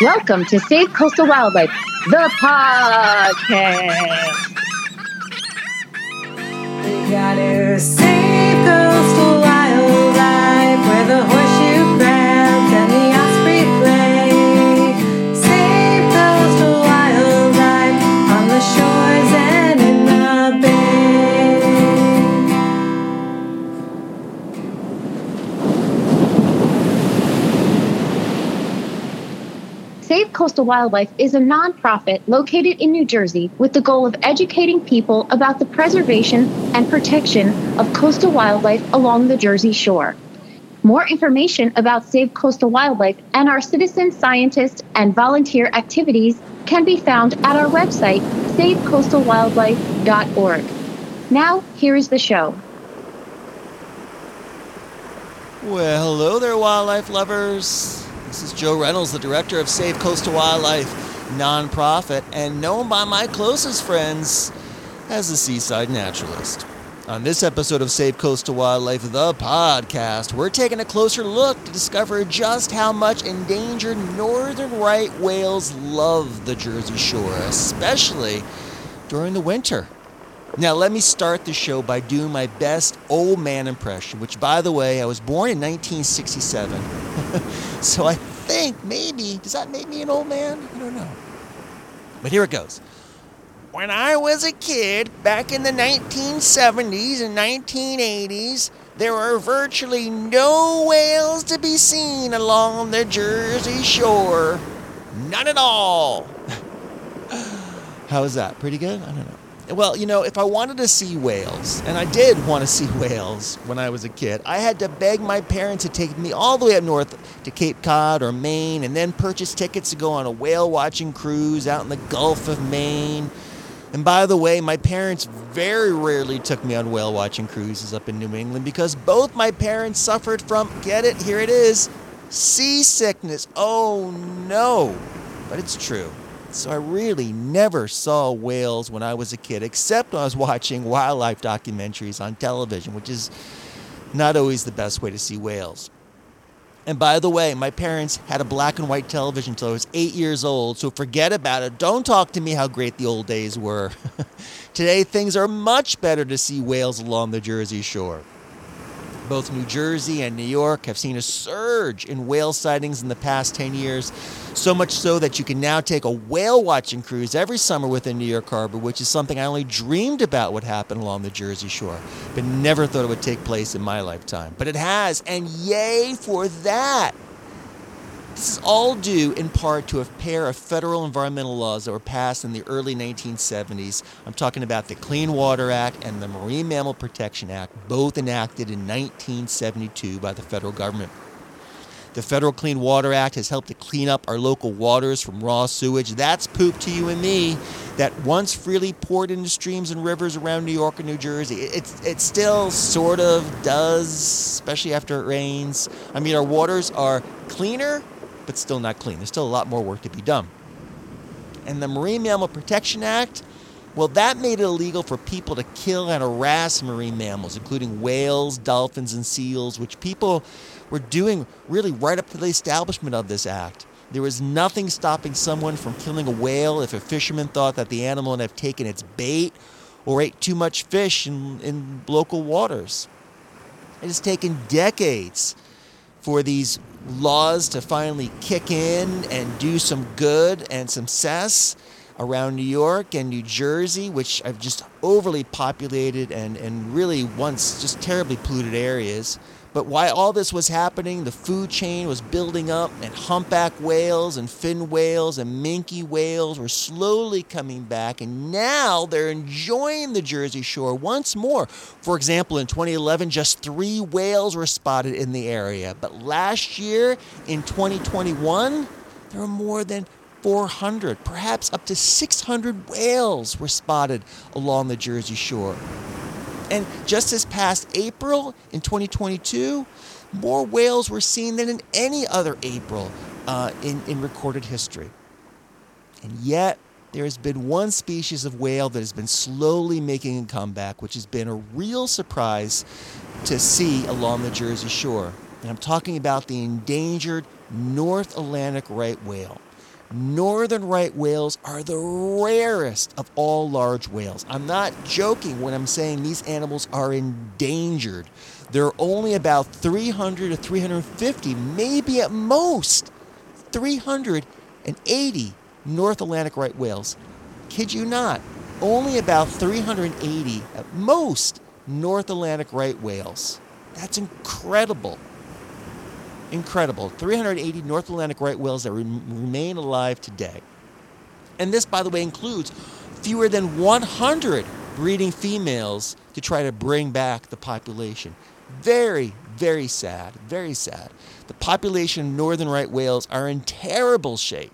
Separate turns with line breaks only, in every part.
Welcome to Save Coastal Wildlife, the podcast.
We gotta save coastal wildlife where the Coastal Wildlife
is a nonprofit located in New Jersey with the goal of educating people about the preservation and protection of coastal wildlife along the Jersey Shore. More information about Save Coastal Wildlife and our citizen scientist and volunteer activities can be found at our website, savecoastalwildlife.org. Now, here is the show.
Well, hello there, wildlife lovers. This is Joe Reynolds, the director of Save Coastal Wildlife nonprofit, and known by my closest friends as a seaside naturalist. On this episode of Save Coastal Wildlife, the podcast, we're taking a closer look to discover just how much endangered northern right whales love the Jersey Shore, especially during the winter. Now, let me start the show by doing my best old man impression, which, by the way, I was born in 1967. so I think maybe, does that make me an old man? I don't know. But here it goes. When I was a kid, back in the 1970s and 1980s, there were virtually no whales to be seen along the Jersey Shore. None at all. How is that? Pretty good? I don't know. Well, you know, if I wanted to see whales, and I did want to see whales when I was a kid, I had to beg my parents to take me all the way up north to Cape Cod or Maine and then purchase tickets to go on a whale watching cruise out in the Gulf of Maine. And by the way, my parents very rarely took me on whale watching cruises up in New England because both my parents suffered from, get it, here it is, seasickness. Oh no. But it's true. So I really never saw whales when I was a kid, except when I was watching wildlife documentaries on television, which is not always the best way to see whales. And by the way, my parents had a black and white television until I was eight years old, so forget about it. Don't talk to me how great the old days were. Today, things are much better to see whales along the Jersey Shore. Both New Jersey and New York have seen a surge in whale sightings in the past 10 years, so much so that you can now take a whale watching cruise every summer within New York Harbor, which is something I only dreamed about would happen along the Jersey Shore, but never thought it would take place in my lifetime. But it has, and yay for that! This is all due in part to a pair of federal environmental laws that were passed in the early 1970s. I'm talking about the Clean Water Act and the Marine Mammal Protection Act, both enacted in 1972 by the federal government. The Federal Clean Water Act has helped to clean up our local waters from raw sewage. That's poop to you and me that once freely poured into streams and rivers around New York and New Jersey. It, it, still sort of does, especially after it rains. I mean, our waters are cleaner, but still not clean. There's still a lot more work to be done. And the Marine Mammal Protection Act, well, that made it illegal for people to kill and harass marine mammals, including whales, dolphins, and seals, which people were doing really right up to the establishment of this act. There was nothing stopping someone from killing a whale if a fisherman thought that the animal have taken its bait or ate too much fish in, in local waters. It has taken decades for these laws to finally kick in and do some good and some cess around New York and New Jersey, which have just overly populated and, and really once just terribly polluted areas. But while all this was happening, the food chain was building up, and humpback whales and fin whales and minke whales were slowly coming back, and now they're enjoying the Jersey Shore once more. For example, in 2011, just three whales were spotted in the area, but last year, in 2021, there were more than 400, perhaps up to 600 whales were spotted along the Jersey Shore. And just this past April in 2022, more whales were seen than in any other April uh, in, in recorded history. And yet, there has been one species of whale that has been slowly making a comeback, which has been a real surprise to see along the Jersey Shore. And I'm talking about the endangered North Atlantic right whale. Northern right whales are the rarest of all large whales. I'm not joking when I'm saying these animals are endangered. There are only about 300 to 350, maybe at most 380 North Atlantic right whales. Kid you not, only about 380 at most North Atlantic right whales. That's incredible. Incredible. 380 North Atlantic right whales that re- remain alive today. And this, by the way, includes fewer than 100 breeding females to try to bring back the population. Very, very sad. Very sad. The population of northern right whales are in terrible shape.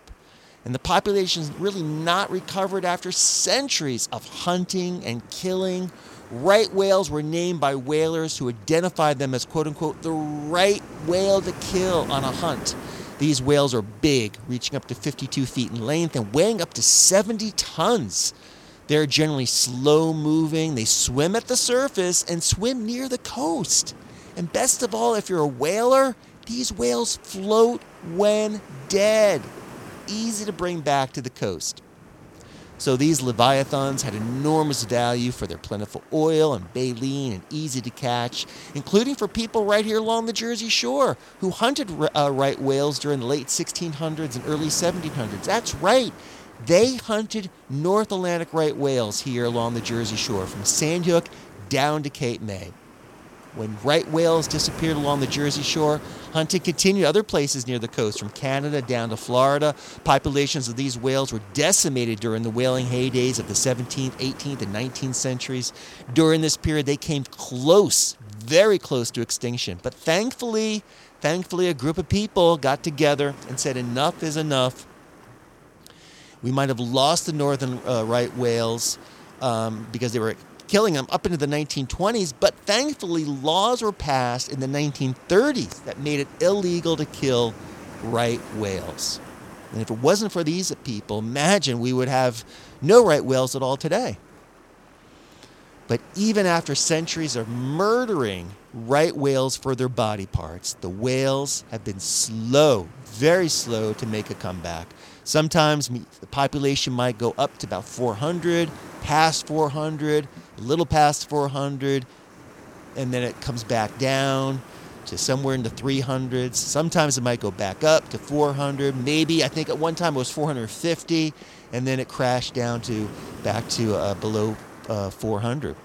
And the population is really not recovered after centuries of hunting and killing. Right whales were named by whalers who identified them as quote unquote the right whale to kill on a hunt. These whales are big, reaching up to 52 feet in length and weighing up to 70 tons. They're generally slow moving, they swim at the surface and swim near the coast. And best of all, if you're a whaler, these whales float when dead easy to bring back to the coast. So these leviathans had enormous value for their plentiful oil and baleen and easy to catch, including for people right here along the Jersey Shore who hunted uh, right whales during the late 1600s and early 1700s. That's right. They hunted North Atlantic right whales here along the Jersey Shore from Sandy Hook down to Cape May. When right whales disappeared along the Jersey Shore, hunting continued other places near the coast, from Canada down to Florida. Populations of these whales were decimated during the whaling heydays of the 17th, 18th, and 19th centuries. During this period, they came close, very close to extinction. But thankfully, thankfully, a group of people got together and said, enough is enough. We might have lost the northern uh, right whales um, because they were killing them up into the 1920s, but thankfully, laws were passed in the 1930s that made it illegal to kill right whales. And if it wasn't for these people, imagine we would have no right whales at all today. But even after centuries of murdering right whales for their body parts, the whales have been slow, very slow to make a comeback. Sometimes the population might go up to about 400, past 400, a little past 400, and then it comes back down to somewhere in the 300s. Sometimes it might go back up to 400. Maybe I think at one time it was 450, and then it crashed down to back to uh, below uh, 400.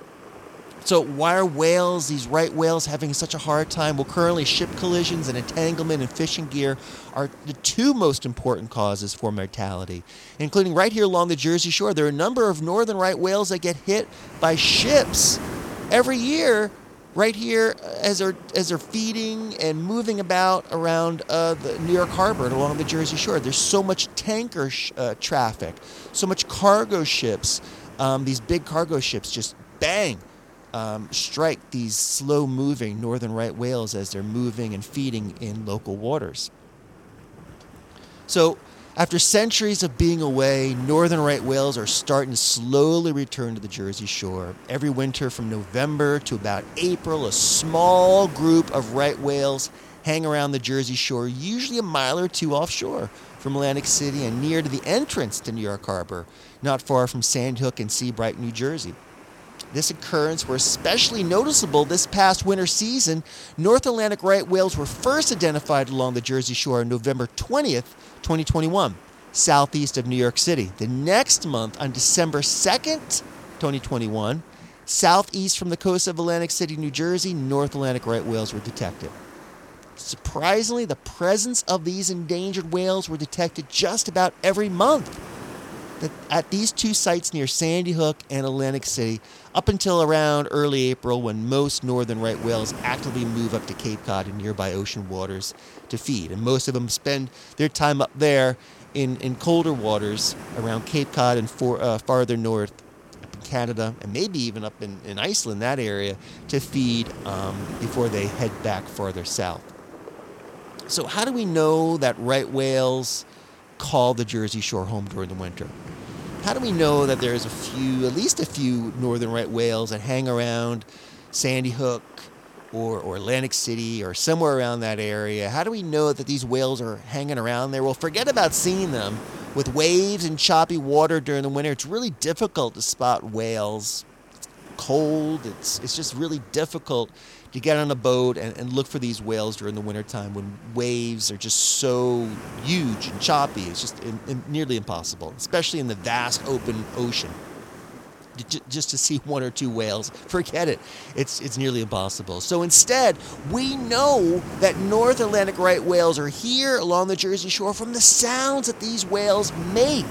So why are whales, these right whales, having such a hard time? Well, currently ship collisions and entanglement and fishing gear are the two most important causes for mortality, including right here along the Jersey Shore. There are a number of northern right whales that get hit by ships every year. Right here, as they're as they're feeding and moving about around uh, the New York Harbor and along the Jersey Shore, there's so much tanker sh- uh, traffic, so much cargo ships. Um, these big cargo ships just bang um, strike these slow moving northern right whales as they're moving and feeding in local waters. So, after centuries of being away, northern right whales are starting to slowly return to the Jersey Shore. Every winter from November to about April, a small group of right whales hang around the Jersey Shore, usually a mile or two offshore from Atlantic City and near to the entrance to New York Harbor, not far from Sandy Hook and Sea Bright, New Jersey. This occurrence were especially noticeable this past winter season. North Atlantic right whales were first identified along the Jersey Shore on November 20th, 2021, southeast of New York City. The next month, on December 2nd, 2021, southeast from the coast of Atlantic City, New Jersey, North Atlantic right whales were detected. Surprisingly, the presence of these endangered whales were detected just about every month at these two sites near Sandy Hook and Atlantic City up until around early April when most northern right whales actively move up to Cape Cod and nearby ocean waters to feed. And most of them spend their time up there in, in colder waters around Cape Cod and for, uh, farther north up in Canada and maybe even up in, in Iceland, that area, to feed um, before they head back farther south. So, how do we know that right whales call the Jersey Shore home during the winter? how do we know that there's a few, at least a few northern right whales that hang around Sandy Hook or, or Atlantic City or somewhere around that area? How do we know that these whales are hanging around there? Well, forget about seeing them. with waves and choppy water during the winter, it's really difficult to spot whales. It's cold, it's, it's just really difficult to get on a boat and, and look for these whales during the wintertime when waves are just so huge and choppy. It's just in, in nearly impossible, especially in the vast open ocean. Just to see one or two whales, forget it. It's it's nearly impossible. So instead, we know that North Atlantic right whales are here along the Jersey Shore from the sounds that these whales make.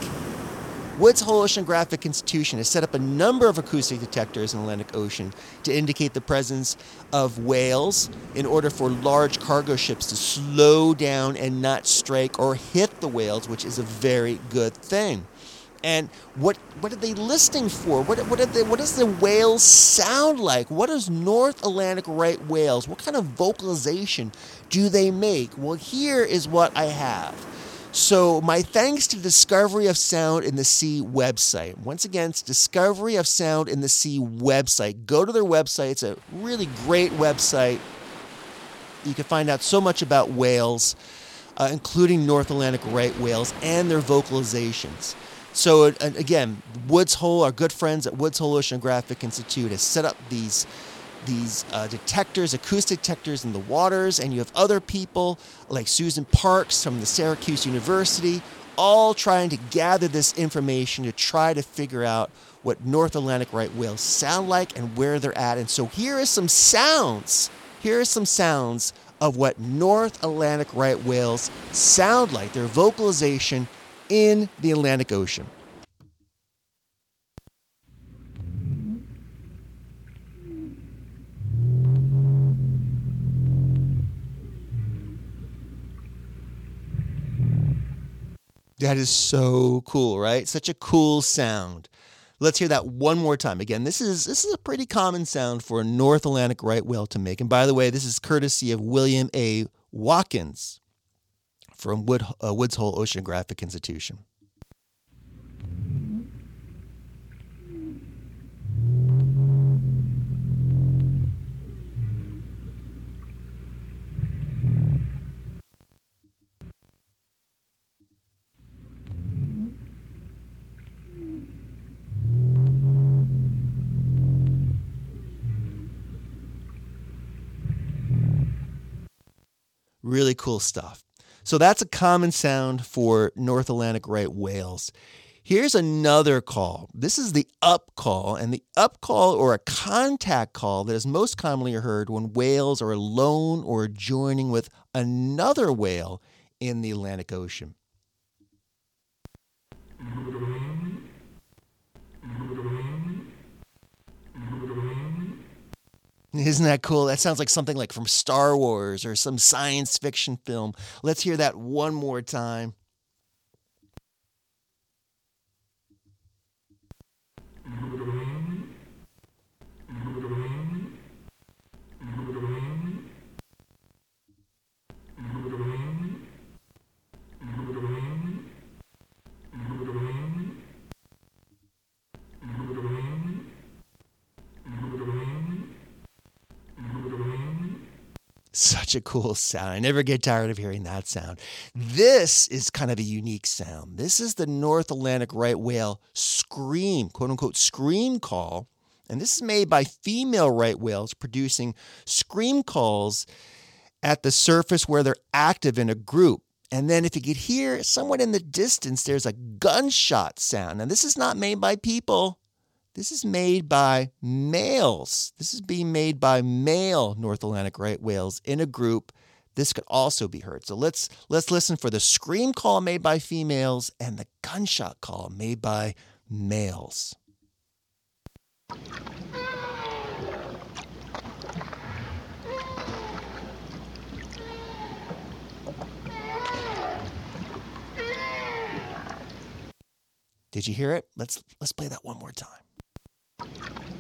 Woods Hole Oceanographic Institution has set up a number of acoustic detectors in the Atlantic Ocean to indicate the presence of whales in order for large cargo ships to slow down and not strike or hit the whales, which is a very good thing. And what what are they listening for? What what are they, what does the whales sound like? What does North Atlantic right whales? What kind of vocalization do they make? Well, here is what I have. So, my thanks to Discovery of Sound in the Sea website. Once again, it's Discovery of Sound in the Sea website. Go to their website. It's a really great website. You can find out so much about whales, uh, including North Atlantic right whales and their vocalizations. So, uh, again, Woods Hole, our good friends at Woods Hole Oceanographic Institute, has set up these these uh, detectors, acoustic detectors in the waters, and you have other people like Susan Parks from the Syracuse University, all trying to gather this information to try to figure out what North Atlantic right whales sound like and where they're at. And so here are some sounds. Here are some sounds of what North Atlantic right whales sound like, their vocalization in the Atlantic Ocean. That is so cool, right? Such a cool sound. Let's hear that one more time. Again, this is this is a pretty common sound for a North Atlantic right whale to make. And by the way, this is courtesy of William A. Watkins from Wood, uh, Woods Hole Oceanographic Institution. Really cool stuff. So that's a common sound for North Atlantic right whales. Here's another call. This is the up call, and the up call or a contact call that is most commonly heard when whales are alone or joining with another whale in the Atlantic Ocean. Isn't that cool? That sounds like something like from Star Wars or some science fiction film. Let's hear that one more time. Such a cool sound. I never get tired of hearing that sound. This is kind of a unique sound. This is the North Atlantic right whale scream, quote unquote, scream call. And this is made by female right whales producing scream calls at the surface where they're active in a group. And then if you could hear somewhat in the distance, there's a gunshot sound. Now, this is not made by people. This is made by males. This is being made by male North Atlantic right whales in a group. This could also be heard. So let's let's listen for the scream call made by females and the gunshot call made by males. Did you hear it? Let's let's play that one more time. And then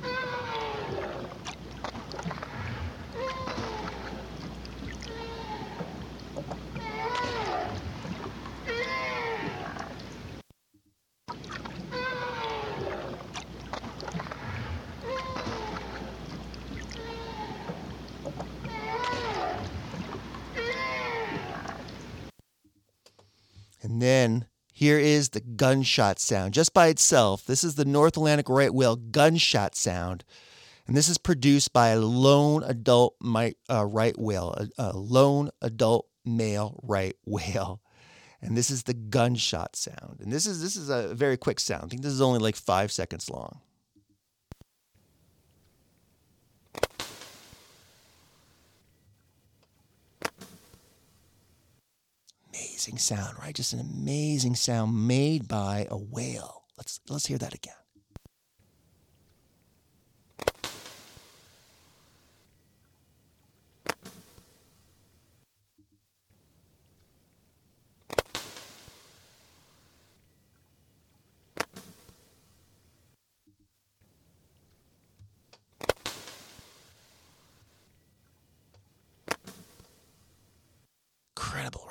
Here is the gunshot sound just by itself. This is the North Atlantic right whale gunshot sound. And this is produced by a lone adult mi- uh, right whale, a, a lone adult male right whale. And this is the gunshot sound. And this is this is a very quick sound. I think this is only like five seconds long. Amazing sound, right? Just an amazing sound made by a whale. Let's let's hear that again.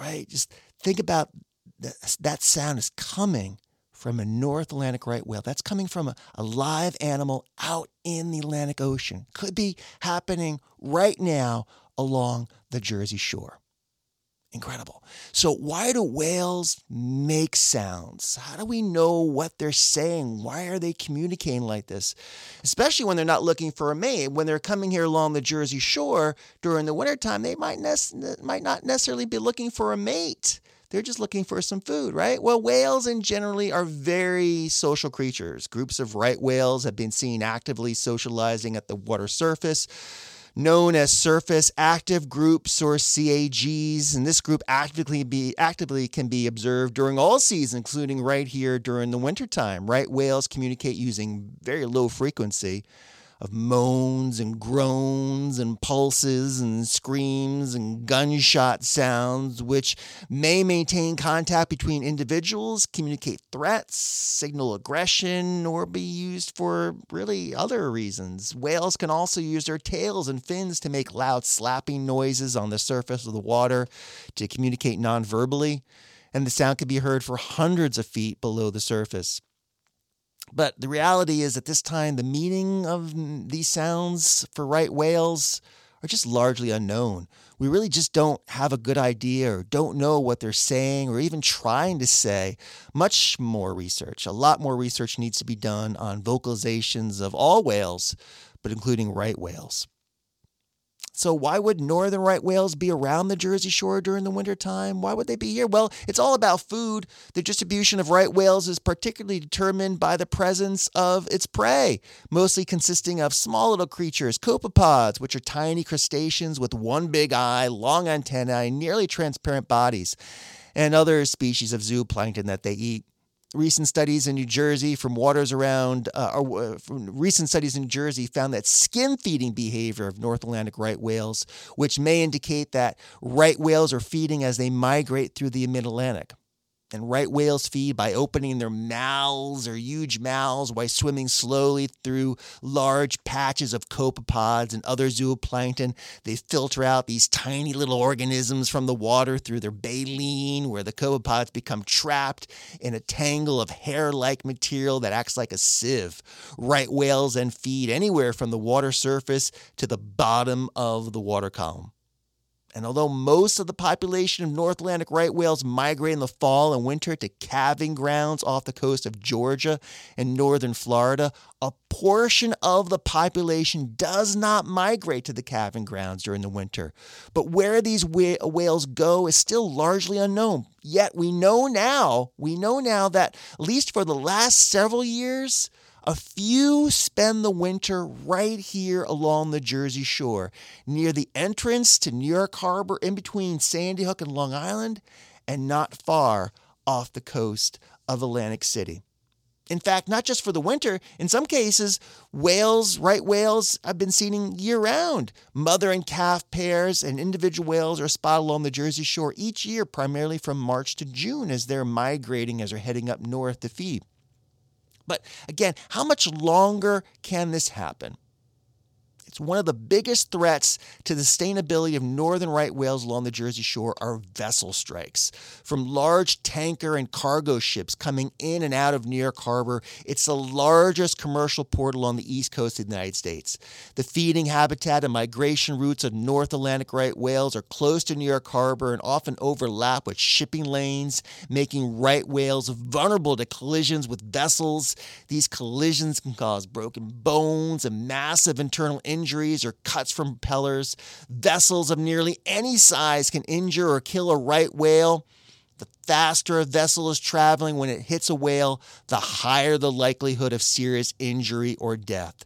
Right? Just think about that, that sound is coming from a North Atlantic right whale. That's coming from a, a live animal out in the Atlantic Ocean. Could be happening right now along the Jersey Shore. Incredible. So, why do whales make sounds? How do we know what they're saying? Why are they communicating like this? Especially when they're not looking for a mate. When they're coming here along the Jersey Shore during the wintertime, they might, ne- might not necessarily be looking for a mate. They're just looking for some food, right? Well, whales in generally are very social creatures. Groups of right whales have been seen actively socializing at the water surface known as surface active groups or SAGs, and this group actively be actively can be observed during all seasons, including right here during the wintertime. Right whales communicate using very low frequency of moans and groans and pulses and screams and gunshot sounds, which may maintain contact between individuals, communicate threats, signal aggression, or be used for really other reasons. Whales can also use their tails and fins to make loud slapping noises on the surface of the water to communicate non-verbally, and the sound can be heard for hundreds of feet below the surface. But the reality is, at this time, the meaning of these sounds for right whales are just largely unknown. We really just don't have a good idea or don't know what they're saying or even trying to say. Much more research, a lot more research needs to be done on vocalizations of all whales, but including right whales. So why would northern right whales be around the Jersey Shore during the wintertime? Why would they be here? Well, it's all about food. The distribution of right whales is particularly determined by the presence of its prey, mostly consisting of small little creatures, copepods, which are tiny crustaceans with one big eye, long antennae, nearly transparent bodies, and other species of zooplankton that they eat recent studies in New Jersey from waters around, uh, or, uh, recent studies in New Jersey found that skim feeding behavior of North Atlantic right whales, which may indicate that right whales are feeding as they migrate through the mid Atlantic. And right whales feed by opening their mouths or huge mouths while swimming slowly through large patches of copepods and other zooplankton. They filter out these tiny little organisms from the water through their baleen, where the copepods become trapped in a tangle of hair like material that acts like a sieve. Right whales then feed anywhere from the water surface to the bottom of the water column. And although most of the population of North Atlantic right whales migrate in the fall and winter to calving grounds off the coast of Georgia and northern Florida, a portion of the population does not migrate to the calving grounds during the winter. But where these whales go is still largely unknown. Yet we know now, we know now that at least for the last several years, a few spend the winter right here along the Jersey Shore, near the entrance to New York Harbor, in between Sandy Hook and Long Island, and not far off the coast of Atlantic City. In fact, not just for the winter, in some cases, whales, right whales, have been seen year round. Mother and calf pairs and individual whales are spotted along the Jersey Shore each year, primarily from March to June as they're migrating, as they're heading up north to feed. But again, how much longer can this happen? It's one of the biggest threats to the sustainability of northern right whales along the Jersey Shore are vessel strikes. From large tanker and cargo ships coming in and out of New York Harbor, it's the largest commercial port along the east coast of the United States. The feeding habitat and migration routes of North Atlantic right whales are close to New York Harbor and often overlap with shipping lanes, making right whales vulnerable to collisions with vessels. These collisions can cause broken bones and massive internal injuries injuries or cuts from propellers. Vessels of nearly any size can injure or kill a right whale. The faster a vessel is traveling when it hits a whale, the higher the likelihood of serious injury or death.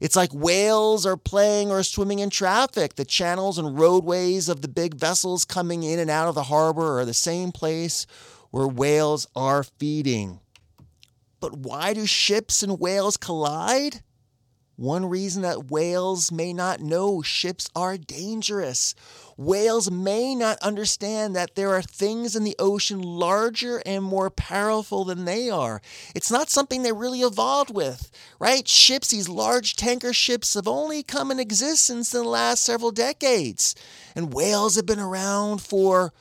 It's like whales are playing or swimming in traffic. The channels and roadways of the big vessels coming in and out of the harbor are the same place where whales are feeding. But why do ships and whales collide? One reason that whales may not know ships are dangerous. Whales may not understand that there are things in the ocean larger and more powerful than they are. It's not something they really evolved with, right? Ships, these large tanker ships, have only come in existence in the last several decades. And whales have been around for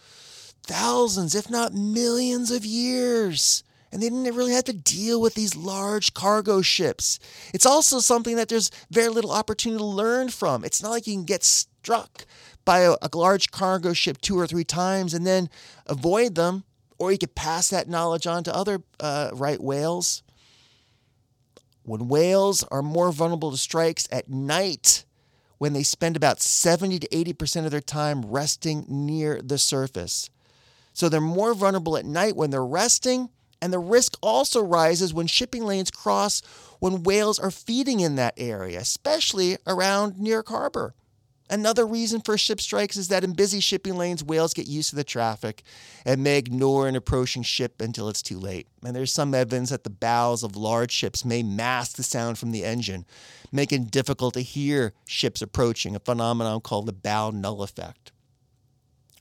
thousands, if not millions of years and they didn't really have to deal with these large cargo ships. It's also something that there's very little opportunity to learn from. It's not like you can get struck by a, a large cargo ship two or three times and then avoid them, or you could pass that knowledge on to other uh, right whales. When whales are more vulnerable to strikes at night, when they spend about 70 to 80% of their time resting near the surface. So they're more vulnerable at night when they're resting and the risk also rises when shipping lanes cross when whales are feeding in that area, especially around New York Harbor. Another reason for ship strikes is that in busy shipping lanes, whales get used to the traffic and may ignore an approaching ship until it's too late. And there's some evidence that the bows of large ships may mask the sound from the engine, making it difficult to hear ships approaching, a phenomenon called the bow null effect.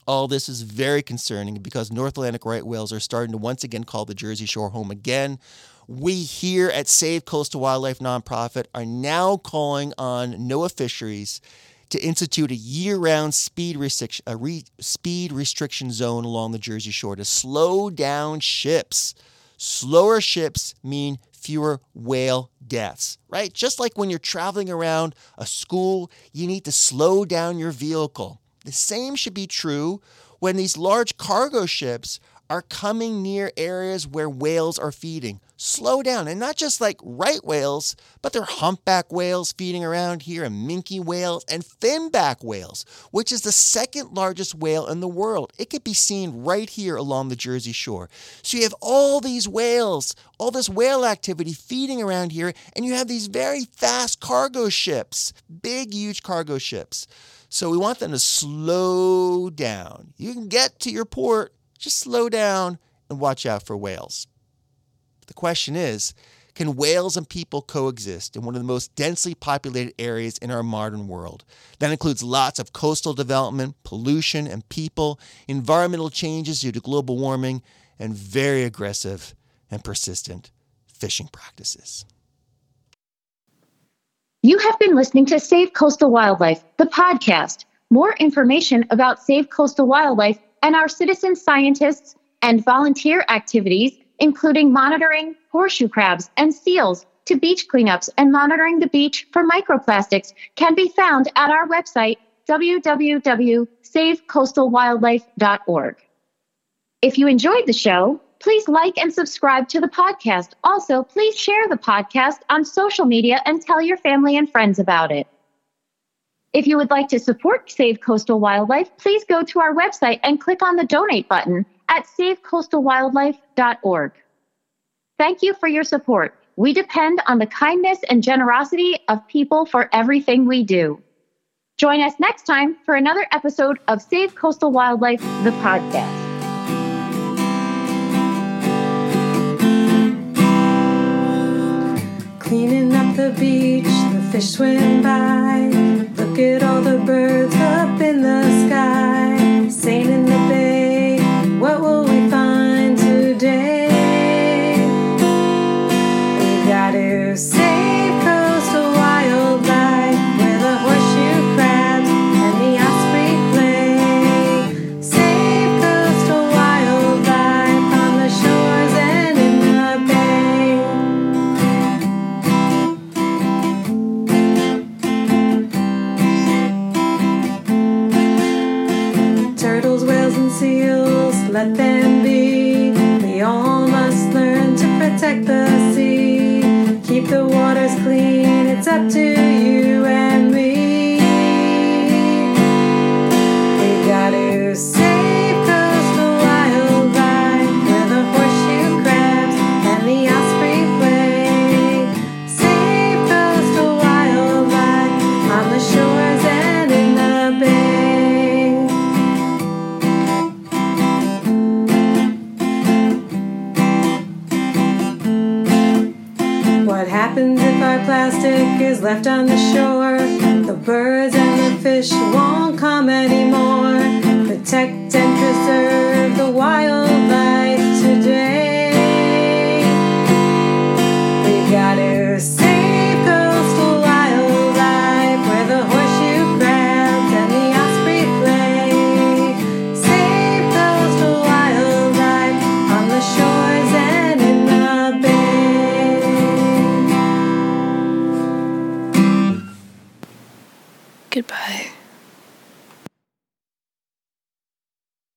All this is very concerning because North Atlantic right whales are starting to once again call the Jersey Shore home again. We here at Save Coastal Wildlife Nonprofit are now calling on NOAA Fisheries to institute a year-round speed restriction, a re, speed restriction zone along the Jersey Shore to slow down ships. Slower ships mean fewer whale deaths, right? Just like when you're traveling around a school, you need to slow down your vehicle. The same should be true when these large cargo ships are coming near areas where whales are feeding. Slow down. And not just like right whales, but they're humpback whales feeding around here, and minke whales, and finback whales, which is the second largest whale in the world. It could be seen right here along the Jersey Shore. So you have all these whales, all this whale activity feeding around here, and you have these very fast cargo ships, big, huge cargo ships. So we want them to slow down. You can get to your port, just slow down and watch out for whales. The question is can whales and people coexist in one of the most densely populated areas in our modern world? That includes lots of coastal development, pollution and people, environmental changes due to global warming, and very aggressive and persistent fishing practices.
You have been listening to Save Coastal Wildlife, the podcast. More information about Save Coastal Wildlife and our citizen scientists and volunteer activities, including monitoring horseshoe crabs and seals to beach cleanups and monitoring the beach for microplastics, can be found at our website, www.savecoastalwildlife.org. If you enjoyed the show, Please like and subscribe to the podcast. Also, please share the podcast on social media and tell your family and friends about it. If you would like to support Save Coastal Wildlife, please go to our website and click on the donate button at savecoastalwildlife.org. Thank you for your support. We depend on the kindness and generosity of people for everything we do. Join us next time for another episode of Save Coastal Wildlife, the podcast.
Cleaning up the beach, the fish swim by. Look at all the birds happens if our plastic is left on the shore? The birds and the fish won't come anymore. Protect and preserve the wildlife today. We gotta